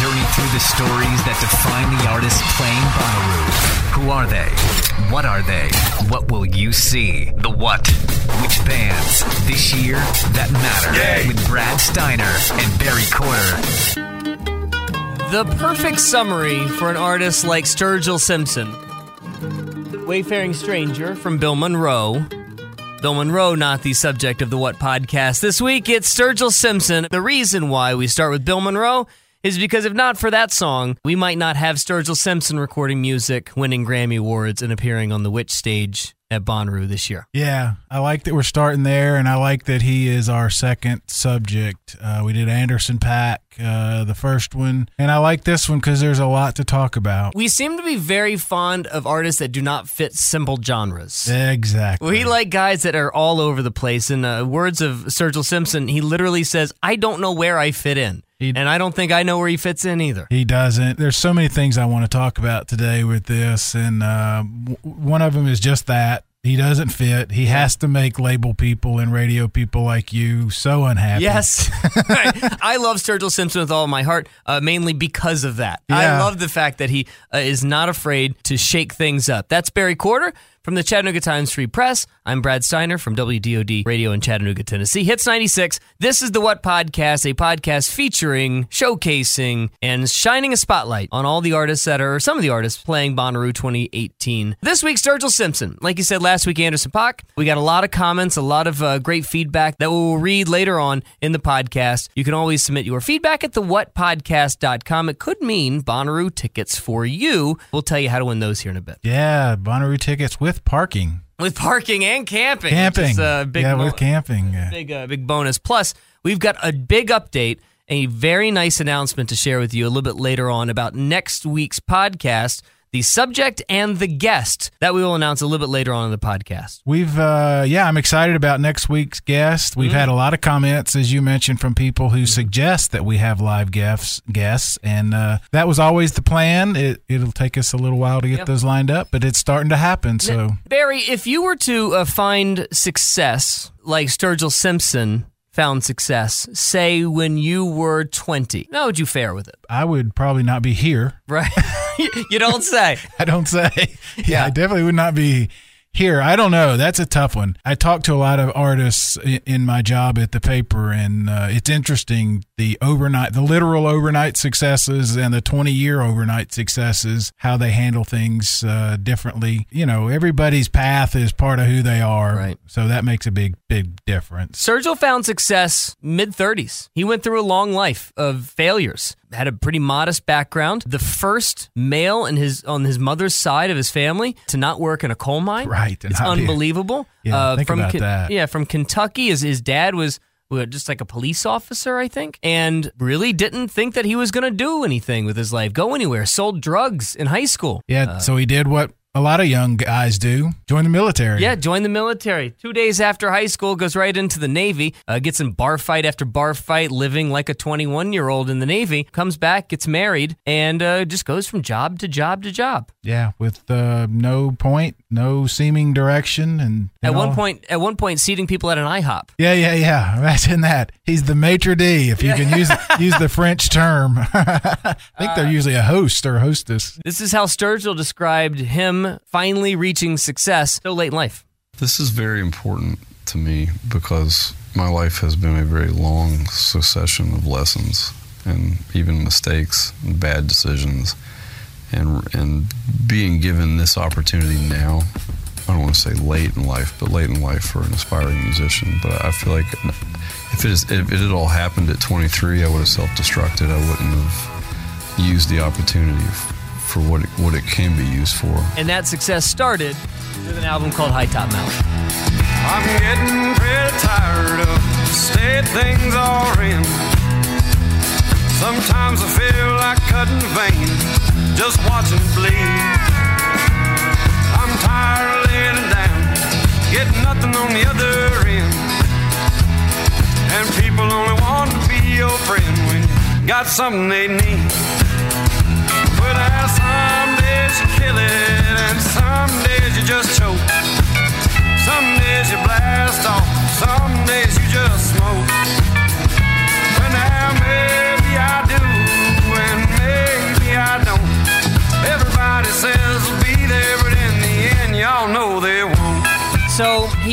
Journey through the stories that define the artists playing Bonnaroo. Who are they? What are they? What will you see? The what? Which bands this year that matter? Yay. With Brad Steiner and Barry Courter. The perfect summary for an artist like Sturgill Simpson. Wayfaring Stranger from Bill Monroe. Bill Monroe, not the subject of the What podcast. This week, it's Sturgill Simpson. The reason why we start with Bill Monroe is because if not for that song, we might not have Sturgill Simpson recording music, winning Grammy Awards, and appearing on the Which stage at Bonnaroo this year. Yeah, I like that we're starting there, and I like that he is our second subject. Uh, we did Anderson .Paak, uh, the first one, and I like this one because there's a lot to talk about. We seem to be very fond of artists that do not fit simple genres. Exactly. We like guys that are all over the place. In uh, words of Sturgill Simpson, he literally says, "I don't know where I fit in." He, and I don't think I know where he fits in either. He doesn't. There's so many things I want to talk about today with this, and uh, w- one of them is just that he doesn't fit. He has to make label people and radio people like you so unhappy. Yes. I love Sturgill Simpson with all my heart, uh, mainly because of that. Yeah. I love the fact that he uh, is not afraid to shake things up. That's Barry Courter. From the Chattanooga Times Free Press, I'm Brad Steiner from WDOD Radio in Chattanooga, Tennessee. Hits 96. This is the What Podcast, a podcast featuring, showcasing, and shining a spotlight on all the artists that are, some of the artists playing Bonnaroo 2018. This week, Sturgill Simpson. Like you said last week, Anderson .Paak. We got a lot of comments, a lot of uh, great feedback that we will read later on in the podcast. You can always submit your feedback at the whatpodcast.com. It could mean Bonnaroo tickets for you. We'll tell you how to win those here in a bit. Yeah, Bonnaroo tickets with with parking. With parking and camping. Camping. a big yeah, with camping. Yeah. Big, uh, big bonus. Plus, we've got a big update, a very nice announcement to share with you a little bit later on about next week's podcast the subject and the guest that we will announce a little bit later on in the podcast. We've, uh, yeah, I'm excited about next week's guest. We've mm-hmm. had a lot of comments, as you mentioned, from people who suggest that we have live guests, guests, and uh, that was always the plan. It, it'll take us a little while to get yep. those lined up, but it's starting to happen. So, now, Barry, if you were to uh, find success like Sturgill Simpson found success, say when you were 20, how would you fare with it? I would probably not be here. Right. you don't say. I don't say. Yeah, yeah, I definitely would not be here, I don't know. That's a tough one. I talk to a lot of artists in my job at the paper, and uh, it's interesting the overnight, the literal overnight successes and the 20 year overnight successes, how they handle things uh, differently. You know, everybody's path is part of who they are. Right. So that makes a big, big difference. Sturgill found success mid 30s. He went through a long life of failures had a pretty modest background. The first male in his on his mother's side of his family to not work in a coal mine. Right, it's unbelievable. Yeah, uh, think from about that. Yeah, from Kentucky. His his dad was just like a police officer, I think, and really didn't think that he was going to do anything with his life, go anywhere. Sold drugs in high school. Yeah, uh, so he did what a lot of young guys do. Join the military. Yeah, join the military. Two days after high school, goes right into the Navy, uh, gets in bar fight after bar fight, living like a 21 year old in the Navy, comes back, gets married, and uh, just goes from job to job to job. Yeah, with uh, no point, no seeming direction, and, At and one point, at one point, seating people at an IHOP. Yeah, yeah, yeah. Imagine that. He's the maitre d, if you can use use the French term. I think Uh, they're usually a host or hostess. This is how Sturgill described him finally reaching success so late in life. This is very important to me because my life has been a very long succession of lessons and even mistakes and bad decisions. And, and being given this opportunity now, I don't want to say late in life, but late in life for an aspiring musician. But I feel like if it, is, if it had all happened at 23, I would have self destructed. I wouldn't have used the opportunity for what it, what it can be used for. And that success started with an album called High Top Mountain. I'm getting pretty tired of the state things are in. Sometimes I feel like cutting veins, just watching it bleed. I'm tired of laying down, getting nothing on the other end. And people only want to be your friend when you got something they need. But uh, some days you kill it, and some days you just choke.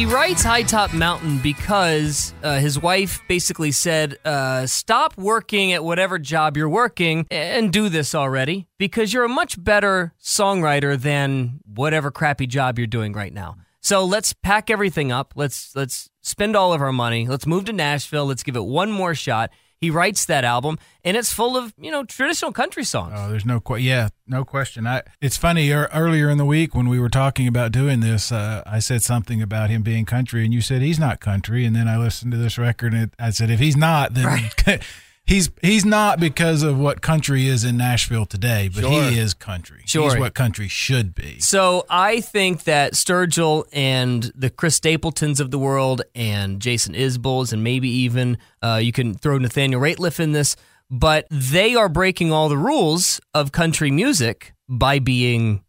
He writes High Top Mountain because uh, his wife basically said, uh, Stop working at whatever job you're working and do this already because you're a much better songwriter than whatever crappy job you're doing right now. So let's pack everything up. Let's let's spend all of our money. Let's move to Nashville. Let's give it one more shot. He writes that album, and it's full of you know traditional country songs. Oh, there's no que- yeah, no question. I it's funny ear- earlier in the week when we were talking about doing this, uh, I said something about him being country, and you said he's not country, and then I listened to this record, and it, I said if he's not, then he's he's not because of what country is in Nashville today, but Sure. he is country. Sure. he's what country should be. So I think that Sturgill and the Chris Stapletons of the world and Jason Isbells and maybe even uh, you can throw Nathaniel Rateliff in this, but they are breaking all the rules of country music by being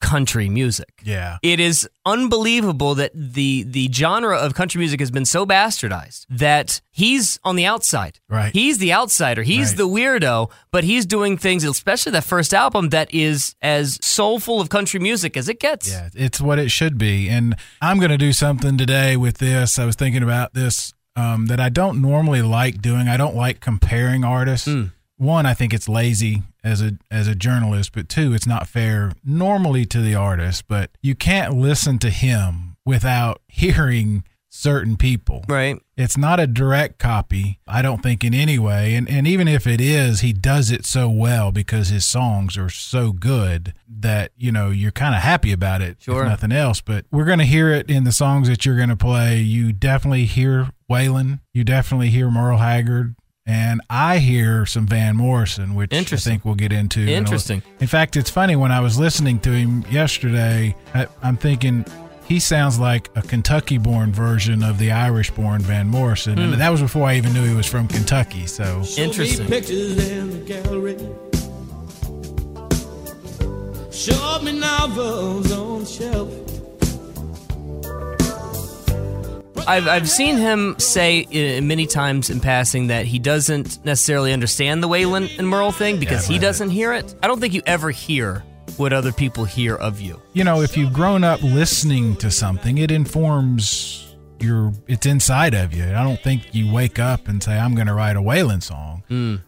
country music. Yeah. It is unbelievable that the the genre of country music has been so bastardized that he's on the outside. Right. He's the outsider. He's Right. the weirdo, but he's doing things, especially that first album, that is as soulful of country music as it gets. Yeah, it's what it should be. And I'm going to do something today with this. I was thinking about this um, that I don't normally like doing. I don't like comparing artists. One, I think it's lazy as a as a journalist, but two, it's not fair normally to the artist. But you can't listen to him without hearing certain people. Right. It's not a direct copy, I don't think in any way. And and even if it is, he does it so well because his songs are so good that, you know, you're kind of happy about it Sure. if nothing else. But we're going to hear it in the songs that you're going to play. You definitely hear Waylon, you definitely hear Merle Haggard, and I hear some Van Morrison, which I think we'll get into. in Interesting. In fact, it's funny when I was listening to him yesterday, I, I'm thinking he sounds like a Kentucky born version of the Irish born Van Morrison. Hmm. And that was before I even knew he was from Kentucky. So Interesting. pictures in the gallery. Show me novels on the shelf. I've, I've seen him say uh, many times in passing that he doesn't necessarily understand the Waylon and Merle thing because he doesn't hear it. I don't think you ever hear what other people hear of you. you know, if you've grown up listening to something, it informs your. It's inside of you. I don't think you wake up and say, "I'm going to write a Waylon song."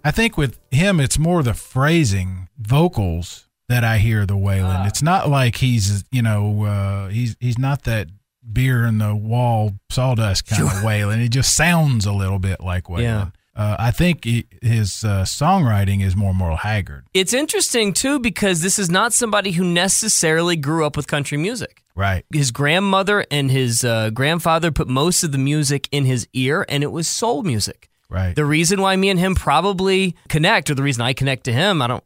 I think with him, it's more the phrasing, vocals that I hear the Waylon. It's not like he's, you know, uh, he's he's not that beer in the wall sawdust kind of Waylon. It just sounds a little bit like Waylon. Yeah. Uh, I think he, his uh, songwriting is more Merle Haggard. It's interesting too because this is not somebody who necessarily grew up with country music. Right. His grandmother and his uh, grandfather put most of the music in his ear, and it was soul music. Right. The reason why me and him probably connect, or the reason I connect to him, I don't.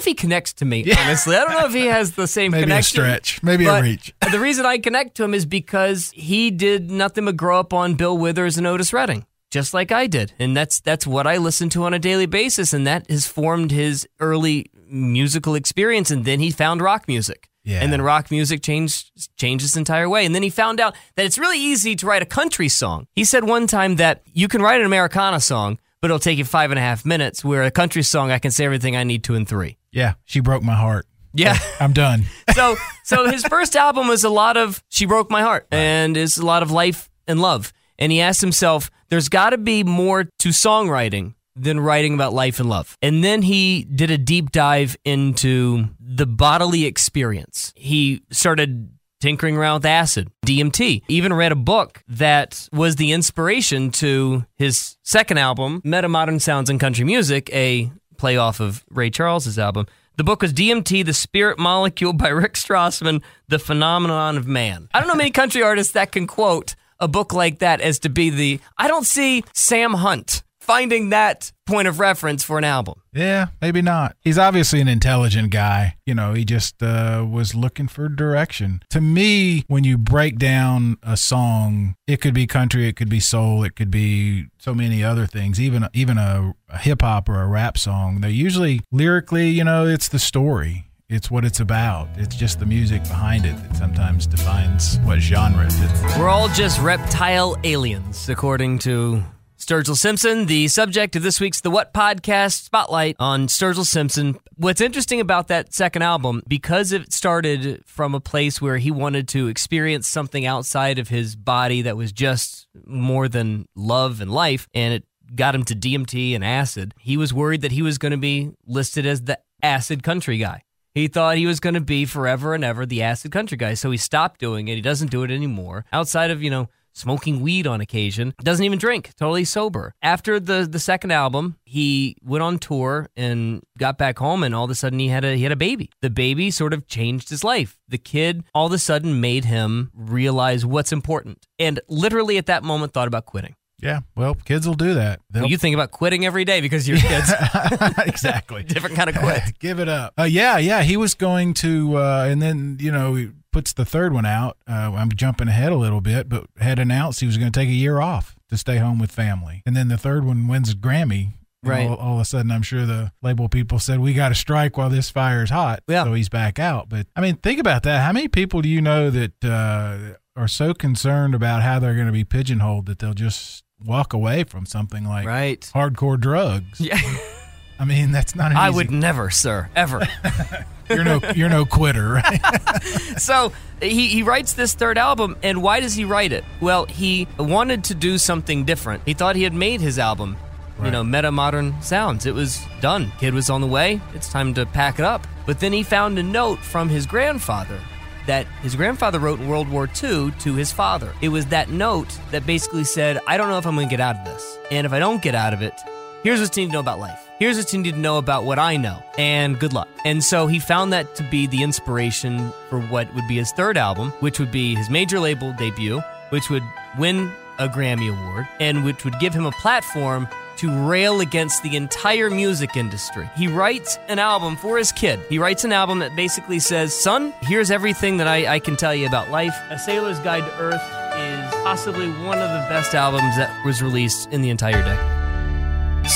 I don't know if he connects to me. Honestly, I don't know if he has the same Maybe a stretch. Maybe a reach. the reason I connect to him is because he did nothing but grow up on Bill Withers and Otis Redding, just like I did, and that's that's what I listen to on a daily basis, and that has formed his early musical experience. And then he found rock music. Yeah. And then rock music changed changed his entire way. And then he found out that it's really easy to write a country song. He said one time that you can write an Americana song, but it'll take you five and a half minutes. Where a country song, I can say everything I need to in three. Yeah, she broke my heart. Yeah. I'm done. so so his first album was a lot of she broke my heart and is a lot of life and love and he asked himself there's got to be more to songwriting than writing about life and love and then he did a deep dive into the bodily experience he started tinkering around with acid DMT even read a book that was the inspiration to his second album Metamodern Sounds in Country Music a play off of Ray Charles's album the book was DMT, The Spirit Molecule by Rick Strassman, The Phenomenon of Man. I don't know many country artists that can quote a book like that as to be the. I don't see Sam Hunt finding that point of reference for an album. Yeah, maybe not. He's obviously an intelligent guy. You know, he just uh, was looking for direction. To me, when you break down a song, it could be country, it could be soul, it could be so many other things. Even even a, a hip hop or a rap song, they're usually lyrically, you know, it's the story. It's what it's about. It's just the music behind it that sometimes defines what genre it is. We're all just reptile aliens, according to Sturgill Simpson, the subject of this week's The What Podcast Spotlight on Sturgill Simpson. What's interesting about that second album, because it started from a place where he wanted to experience something outside of his body that was just more than love and life, and it got him to DMT and acid, he was worried that he was going to be listed as the acid country guy. He thought he was going to be forever and ever the acid country guy. So he stopped doing it. He doesn't do it anymore. Outside of, you know, smoking weed on occasion, doesn't even drink, totally sober. After the the second album, he went on tour and got back home and all of a sudden he had a he had a baby. The baby sort of changed his life. The kid all of a sudden made him realize what's important. And literally at that moment thought about quitting. Yeah, well, kids will do that. Well, you think about quitting every day because you're kids. exactly. Different kind of quit. Give it up. Uh, yeah, yeah. He was going to, uh, and then you know puts the third one out. Uh, I'm jumping ahead a little bit, but had announced he was going to take a year off to stay home with family, and then the third one wins a Grammy. Right. All, all of a sudden, I'm sure the label people said we got to strike while this fire's hot. Yeah. So he's back out. But I mean, think about that. How many people do you know that uh, are so concerned about how they're going to be pigeonholed that they'll just walk away from something like Right. hardcore drugs? Yeah. I mean, that's not. An I easy- would never, sir, ever. You're no. You're no quitter, right? so he, he writes this third album, and why does he write it? Well, he wanted to do something different. He thought he had made his album, you know, metamodern sounds. It was done. Kid was on the way. It's time to pack it up. But then he found a note from his grandfather that his grandfather wrote in World War II to his father. It was that note that basically said, I don't know if I'm going to get out of this. And if I don't get out of it, here's what you need to know about life. Here's what you need to know about what I know. And good luck. And so he found that to be the inspiration for what would be his third album, which would be his major label debut, which would win a Grammy Award, and which would give him a platform to rail against the entire music industry. He writes an album for his kid. He writes an album that basically says, Son, here's everything that I, I can tell you about life. A Sailor's Guide to Earth is possibly one of the best albums that was released in the entire decade.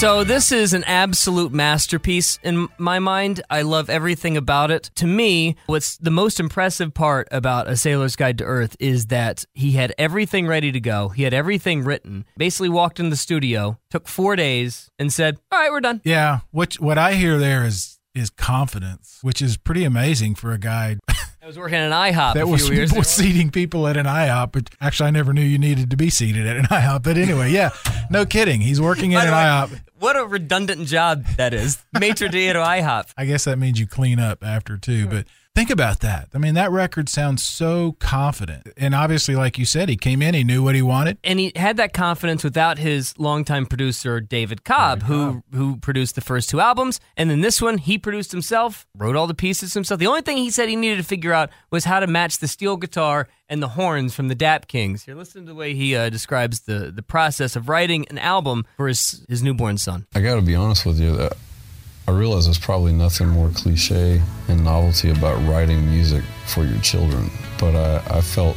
So this is an absolute masterpiece in my mind. I love everything about it. To me, what's the most impressive part about A Sailor's Guide to Earth is that he had everything ready to go. He had everything written. Basically walked in the studio, took 4 days and said, "All right, we're done." yeah. What what I hear there is is confidence, which is pretty amazing for a guy I was working at an IHOP that a was years ago. seating people at an IHOP. But actually, I never knew you needed to be seated at an IHOP. But anyway, yeah, no kidding. He's working at an way, IHOP. What a redundant job that is. Maitre d' at IHOP. I guess that means you clean up after too. Hmm. But think about that. I mean, that record sounds so confident. And obviously, like you said, he came in, he knew what he wanted. and he had that confidence without his longtime producer David Cobb, who who produced the first two albums, and then this one he produced himself, wrote all the pieces himself. The only thing he said he needed to figure out was how to match the steel guitar and the horns from the Dap Kings. Here, listen to the way he uh, describes the the process of writing an album for his his newborn son. I got to be honest with you. That I realize there's probably nothing more cliche and novelty about writing music for your children, but I, I felt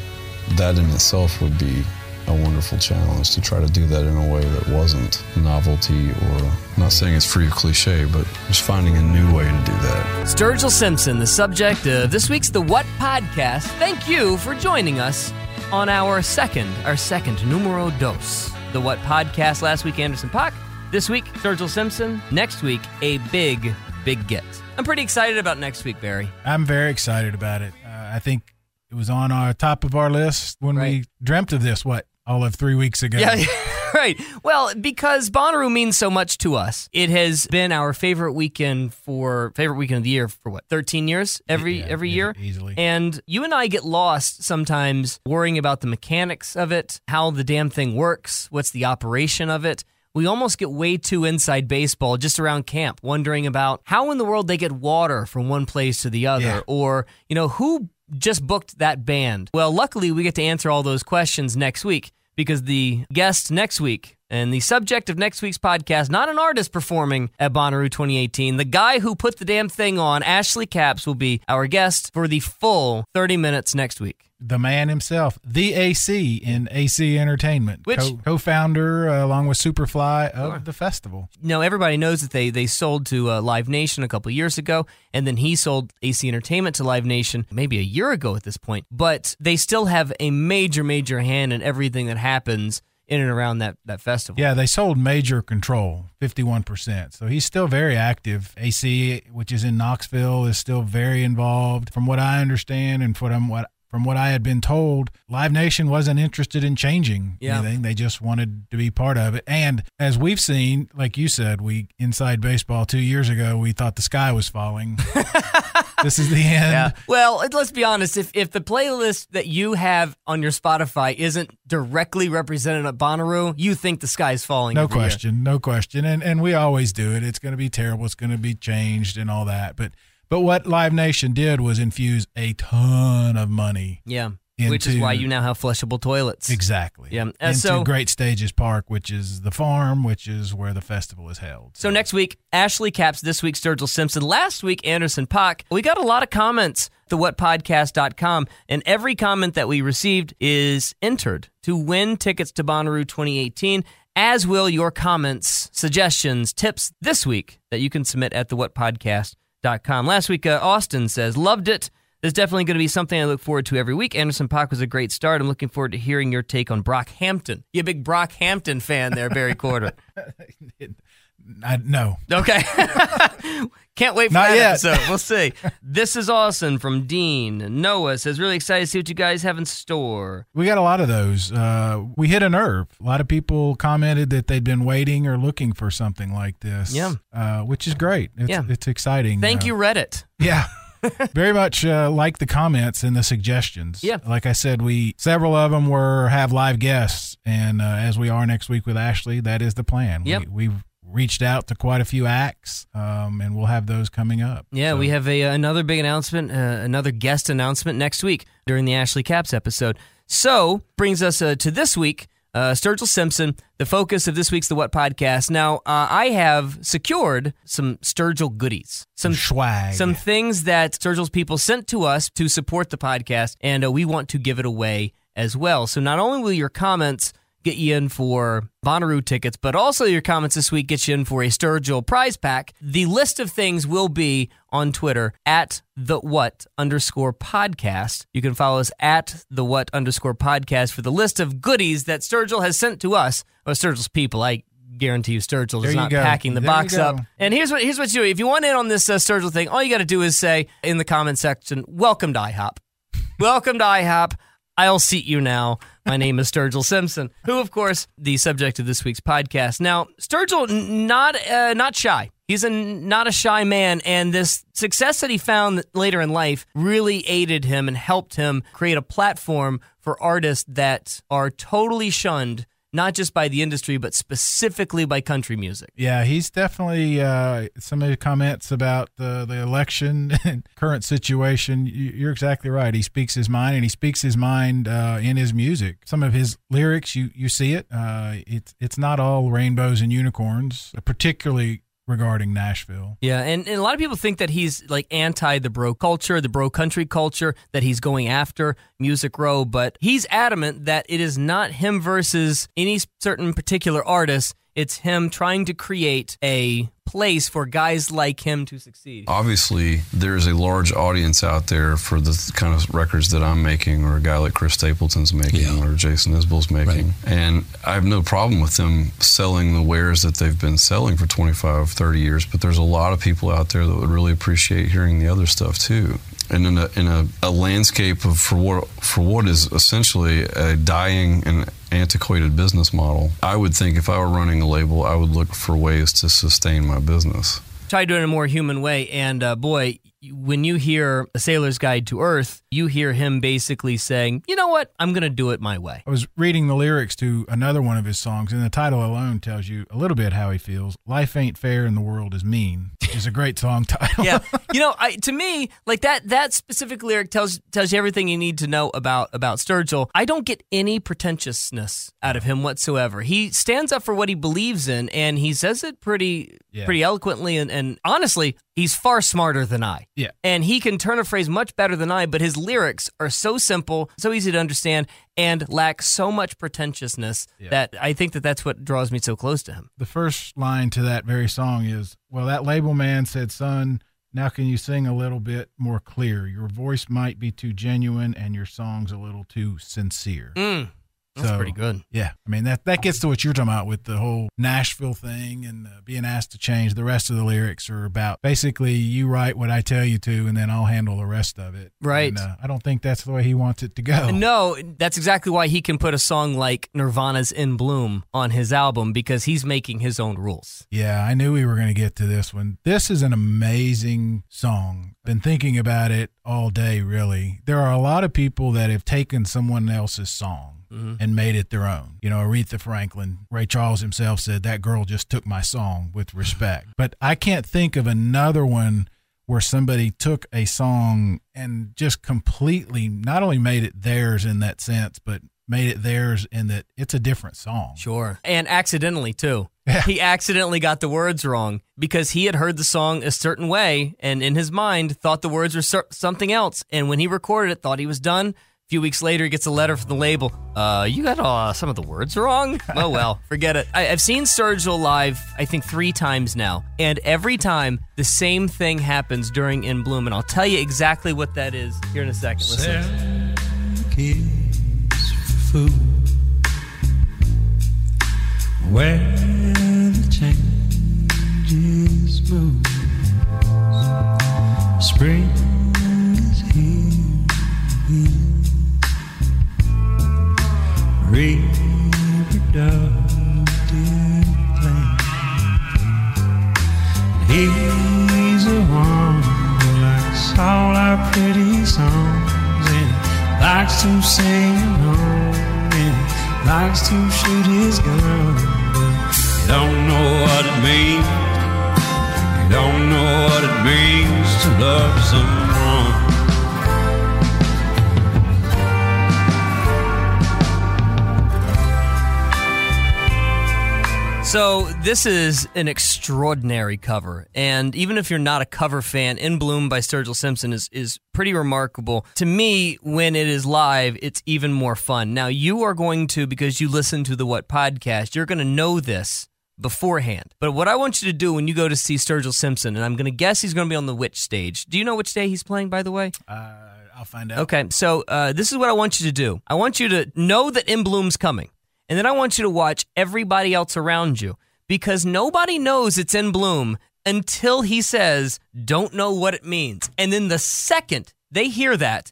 that in itself would be a wonderful challenge to try to do that in a way that wasn't novelty or not saying it's free of cliche, but just finding a new way to do that. Sturgill Simpson, the subject of this week's The What podcast. Thank you for joining us on our second, our second numero dos. The What podcast last week, Anderson Paak. This week, Sturgill Simpson. Next week, a big, big get. I'm pretty excited about next week, Barry. I'm very excited about it. Uh, I think it was on our top of our list when Right. we dreamt of this. What all of three weeks ago? Yeah, right. Well, because Bonnaroo means so much to us, it has been our favorite weekend for favorite weekend of the year for what 13 years every Yeah, every yeah, year easily. And you and I get lost sometimes worrying about the mechanics of it, how the damn thing works, what's the operation of it. We almost get way too inside baseball just around camp, wondering about how in the world they get water from one place to the other, Yeah. or you know who just booked that band. Well, luckily we get to answer all those questions next week because the guest next week and the subject of next week's podcast, not an artist performing at Bonnaroo 2018, the guy who put the damn thing on, Ashley Capps, will be our guest for the full 30 minutes next week. The man himself, the AC in AC Entertainment, Which- co- co-founder uh, along with Superfly of the festival. No, everybody knows that they they sold to uh, Live Nation a couple years ago, and then he sold AC Entertainment to Live Nation maybe a year ago at this point. But they still have a major, major hand in everything that happens in and around that that festival. Yeah, they sold Major Control, 51%. So he's still very active. AC, which is in Knoxville, is still very involved. From what I understand and from what from what I had been told, Live Nation wasn't interested in changing Yeah. anything. They just wanted to be part of it. And as we've seen, like you said, we inside baseball 2 years ago, we thought the sky was falling. this is the end. Yeah. Well, let's be honest. If if the playlist that you have on your Spotify isn't directly represented at Bonnaroo, you think the sky is falling. No every year. question, no question, and and we always do it. It's going to be terrible. It's going to be changed and all that. But but what Live Nation did was infuse a ton of money. Yeah. Which is why you now have flushable toilets. Exactly. Yeah. Uh, Into so Great Stages Park, which is the farm, which is where the festival is held. So next week, Ashley Capps this week Sturgill Simpson. Last week, Anderson .Paak. We got a lot of comments at thewhatpodcast.com, and every comment that we received is entered to win tickets to Bonnaroo 2018, as will your comments, suggestions, tips this week that you can submit at thewhatpodcast.com. Last week, uh, Austin says, loved it. There's definitely going to be something I look forward to every week. Anderson .Paak was a great start. I'm looking forward to hearing your take on Brockhampton. You a big Brockhampton fan there, Barry Courter. I, no, Okay. Can't wait for Not that yet. episode. We'll see. this is awesome from Dean. Noah says, really excited to see what you guys have in store. we got a lot of those. Uh, we hit a nerve. A lot of people commented that they'd been waiting or looking for something like this. Yeah. uh, which is great. It's, Yeah. it's exciting. Thank Uh, you, Reddit. Yeah. Very much uh, like the comments and the suggestions. Yeah. Like I said, we several of them were have live guests, and uh, as we are next week with Ashley, that is the plan. Yep. We, we've reached out to quite a few acts, um, and we'll have those coming up. Yeah, we have a another big announcement, uh, another guest announcement next week during the Ashley Capps episode. So brings us uh, to this week. Uh, Sturgill Simpson, the focus of this week's The What podcast. Now, uh, I have secured some Sturgill goodies, some swag. some things that Sturgill's people sent to us to support the podcast, and uh, we want to give it away as well. So not only will your comments get you in for Bonnaroo tickets, but also your comments this week get you in for a Sturgill prize pack. The list of things will be on Twitter at the what underscore podcast. You can follow us at the what underscore podcast for the list of goodies that Sturgill has sent to us, or Sturgill's people. I guarantee you Sturgill There is not go. packing the There box up. And here's what here's what you do. If you want in on this uh, Sturgill thing, all you got to do is say in the comment section, "Welcome to IHOP." Welcome to IHOP. I'll seat you now. My name is Sturgill Simpson, who, of course, the subject of this week's podcast. Now, Sturgill, not uh, not shy. He's a not a shy man, and this success that he found later in life really aided him and helped him create a platform for artists that are totally shunned, not just by the industry, but specifically by country music. Yeah, he's definitely uh, some of the comments about the the election and current situation. you- You're exactly right. He speaks his mind, and he speaks his mind uh, in his music. Some of his lyrics, you you see it. Uh, it's it's not all rainbows and unicorns. Particularly regarding Nashville. Yeah, and, and a lot of people think that he's like anti the bro culture, the bro country culture, that he's going after Music Row, but he's adamant that it is not him versus any certain particular artist. It's him trying to create a place for guys like him to succeed. Obviously, there's a large audience out there for the kind of records that I'm making, or a guy like Chris Stapleton's making, Yeah. or Jason Isbell's making. And I have no problem with them selling the wares that they've been selling for 25, 30 years, but there's a lot of people out there that would really appreciate hearing the other stuff too. And in a in a, a landscape of for what for what is essentially a dying and antiquated business model, I would think if I were running a label, I would look for ways to sustain my business. Try to do it in a more human way. And uh, boy, when you hear A Sailor's Guide to Earth, you hear him basically saying, you know what? I'm going to do it my way. I was reading the lyrics to another one of his songs, and the title alone tells you a little bit how he feels. Life ain't fair and the world is mean. Is a great song title. yeah, you know, I to me like that that specific lyric tells tells you everything you need to know about about Sturgill. I don't get any pretentiousness out of him whatsoever. He stands up for what he believes in, and he says it pretty Yeah. pretty eloquently, and, and honestly, he's far smarter than I. Yeah. and he can turn a phrase much better than I. But his lyrics are so simple, so easy to understand, and lack so much pretentiousness Yeah. that I think that that's what draws me so close to him. The first line to that very song is, "Well, that label man said, son." Now, can you sing a little bit more clear? Your voice might be too genuine and your song's a little too sincere. Mm, that's So- pretty good. Yeah, I mean that that gets to what you're talking about with the whole Nashville thing and uh, being asked to change. The rest of the lyrics are about basically you write what I tell you to, and then I'll handle the rest of it. Right. And, uh, I don't think that's the way he wants it to go. No, that's exactly why he can put a song like Nirvana's In Bloom on his album because he's making his own rules. Yeah, I knew we were going to get to this one. This is an amazing song. Been thinking about it all day, really. There are a lot of people that have taken someone else's song Mm-hmm. and made it their own. You know, Aretha Franklin, Ray Charles himself said, That girl just took my song with respect. But I can't think of another one where somebody took a song and just completely not only made it theirs in that sense, but made it theirs in that it's a different song. Sure. And accidentally, too. Yeah. He accidentally got the words wrong because he had heard the song a certain way and in his mind thought the words were something else. And when he recorded it, thought he was done. A few weeks later, he gets a letter from the label. Uh, you got uh, some of the words wrong? Oh, well, forget it. I- I've seen Sturgill live, I think, three times now. And every time, the same thing happens during In Bloom. And I'll tell you exactly what that is here in a second. Listen. kids food. Where the changes move. Spring this is an extraordinary cover, and even if you're not a cover fan, "In Bloom" by Sturgill Simpson is is pretty remarkable. To me, when it is live, it's even more fun. Now you are going to because you listen to the What podcast, you're going to know this beforehand. But what I want you to do when you go to see Sturgill Simpson, and I'm going to guess he's going to be on the Which stage? Do you know which day he's playing? By the way. Uh, I'll find out. Okay, so uh, this is what I want you to do. I want you to know that In Bloom's coming, and then I want you to watch everybody else around you because nobody knows it's In Bloom until he says, "Don't know what it means," and then the second they hear that.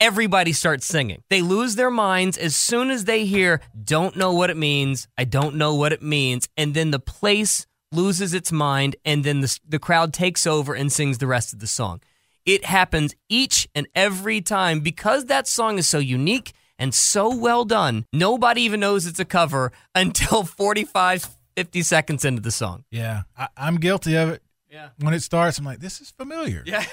Everybody starts singing. They lose their minds as soon as they hear, don't know what it means. I don't know what it means. And then the place loses its mind, and then the, the crowd takes over and sings the rest of the song. It happens each and every time because that song is so unique and so well done. Nobody even knows it's a cover until 45, 50 seconds into the song. Yeah, I, I'm guilty of it. Yeah. When it starts, I'm like, this is familiar. Yeah.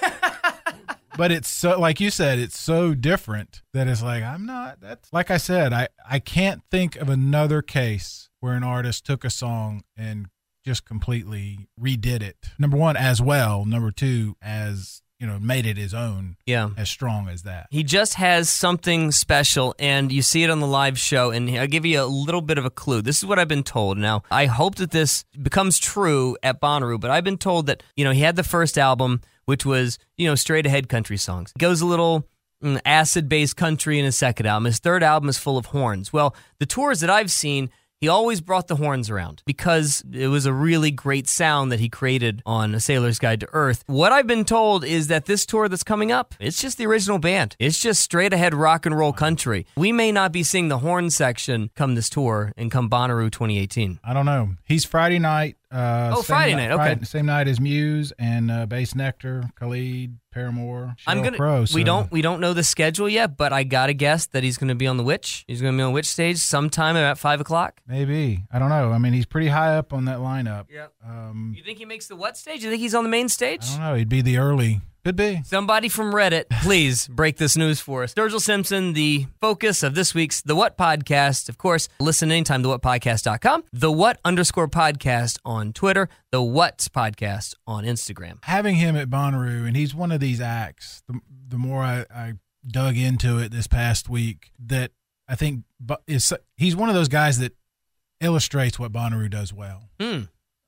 but it's so, like you said, it's so different that it's like, I'm not, that's, like I said, I, I can't think of another case where an artist took a song and just completely redid it. Number one, as well. Number two, as you know, made it his own. Yeah. As strong as that. He just has something special, and you see it on the live show. And I'll give you a little bit of a clue. This is what I've been told. Now, I hope that this becomes true at Bonnaroo, but I've been told that, you know, he had the first album, which was, you know, straight ahead country songs. It goes a little mm, acid based country in his second album. His third album is full of horns. Well, the tours that I've seen, he always brought the horns around because it was a really great sound that he created on A Sailor's Guide to Earth. What I've been told is that this tour that's coming up, it's just the original band. It's just straight ahead rock and roll country. We may not be seeing the horn section come this tour and come Bonnaroo 2018. I don't know. He's Friday night. Uh, Oh, Friday night, okay. Friday- same night as Muse and uh, Bassnectar, Khalid, Paramore, Sheryl I'm gonna. Crow. we don't. We don't know the schedule yet, but I gotta guess that he's gonna be on the Which. He's gonna be on Which stage sometime at five o'clock. Maybe. I don't know. I mean, he's pretty high up on that lineup. Yeah. Um, You think he makes the what stage? You think he's on the main stage? I don't know. He'd be the early. Could be. Somebody from Reddit, please break this news for us. Sturgill Simpson, the focus of this week's The What Podcast. Of course, listen anytime, thewhatpodcast.com, The What underscore podcast on Twitter, The What Podcast on Instagram. Having him at Bonnaroo, and he's one of these acts. The, the more I, I dug into it this past week, that I think is he's one of those guys that illustrates what Bonnaroo does well. Hmm.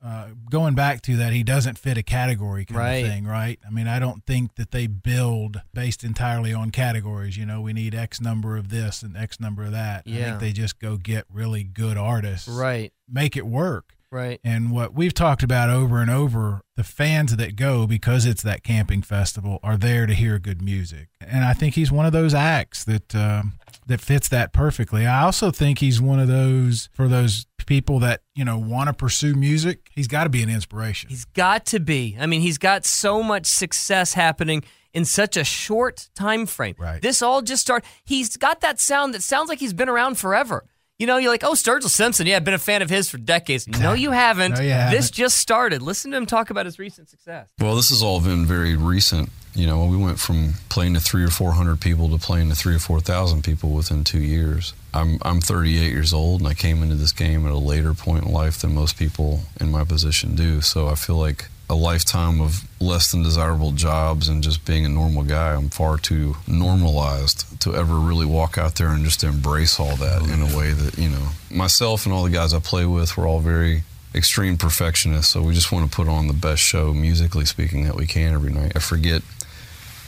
Uh, going back to that, he doesn't fit a category kind Right. of thing, right? I mean, I don't think that they build based entirely on categories. You know, we need X number of this and X number of that. I think they just go get really good artists, Right. make it work. Right. And what we've talked about over and over, the fans that go because it's that camping festival are there to hear good music. And I think he's one of those acts that um, that fits that perfectly. I also think he's one of those for those people that you know want to pursue music. He's got to be an inspiration. He's got to be. I mean, he's got so much success happening in such a short time frame. Right. This all just started. He's got that sound that sounds like he's been around forever. You know, you're like, oh, Sturgill Simpson. Yeah, I've been a fan of his for decades. No, you haven't. No, you This haven't. just started. Listen to him talk about his recent success. Well, this has all been very recent. You know, we went from playing to three or four hundred people to playing to three or four thousand people within two years. I'm I'm 38 years old, and I came into this game at a later point in life than most people in my position do. So I feel like a lifetime of less than desirable jobs and just being a normal guy. I'm far too normalized to ever really walk out there and just embrace all that in a way that you know myself and all the guys I play with. We're all very extreme perfectionists, so we just want to put on the best show, musically speaking, that we can every night. I forget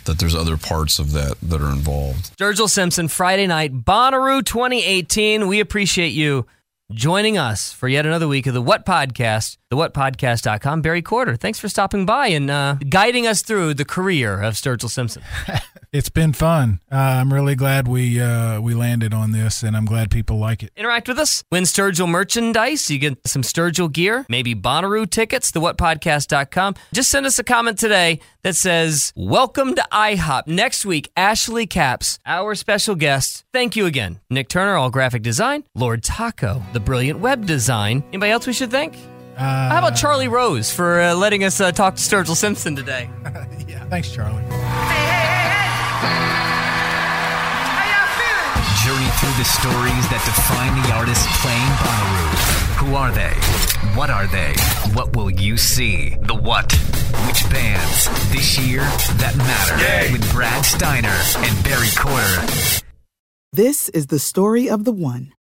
that there's other parts of that that are involved. Sturgill Simpson, Friday night, Bonnaroo 2018. We appreciate you joining us for yet another week of the What Podcast, thewhatpodcast.com. Barry Courter, thanks for stopping by and uh, guiding us through the career of Sturgill Simpson. It's been fun. Uh, I'm really glad we uh, we landed on this, and I'm glad people like it. Interact with us. Win Sturgill merchandise. You get some Sturgill gear, maybe Bonnaroo tickets, thewhatpodcast.com. Just send us a comment today that says, Welcome to IHOP. Next week, Ashley Capps, our special guest. Thank you again. Nick Turner, all graphic design. Lord Taco, the brilliant web design. Anybody else we should thank? Uh, How about Charlie Rose for uh, letting us uh, talk to Sturgill Simpson today? yeah, thanks, Charlie. Journey through the stories that define the artists playing Bonnaroo. Who are they? What are they? What will you see? The what? Which bands this year that matter? With Brad Steiner and Barry Courter. This is the story of the one.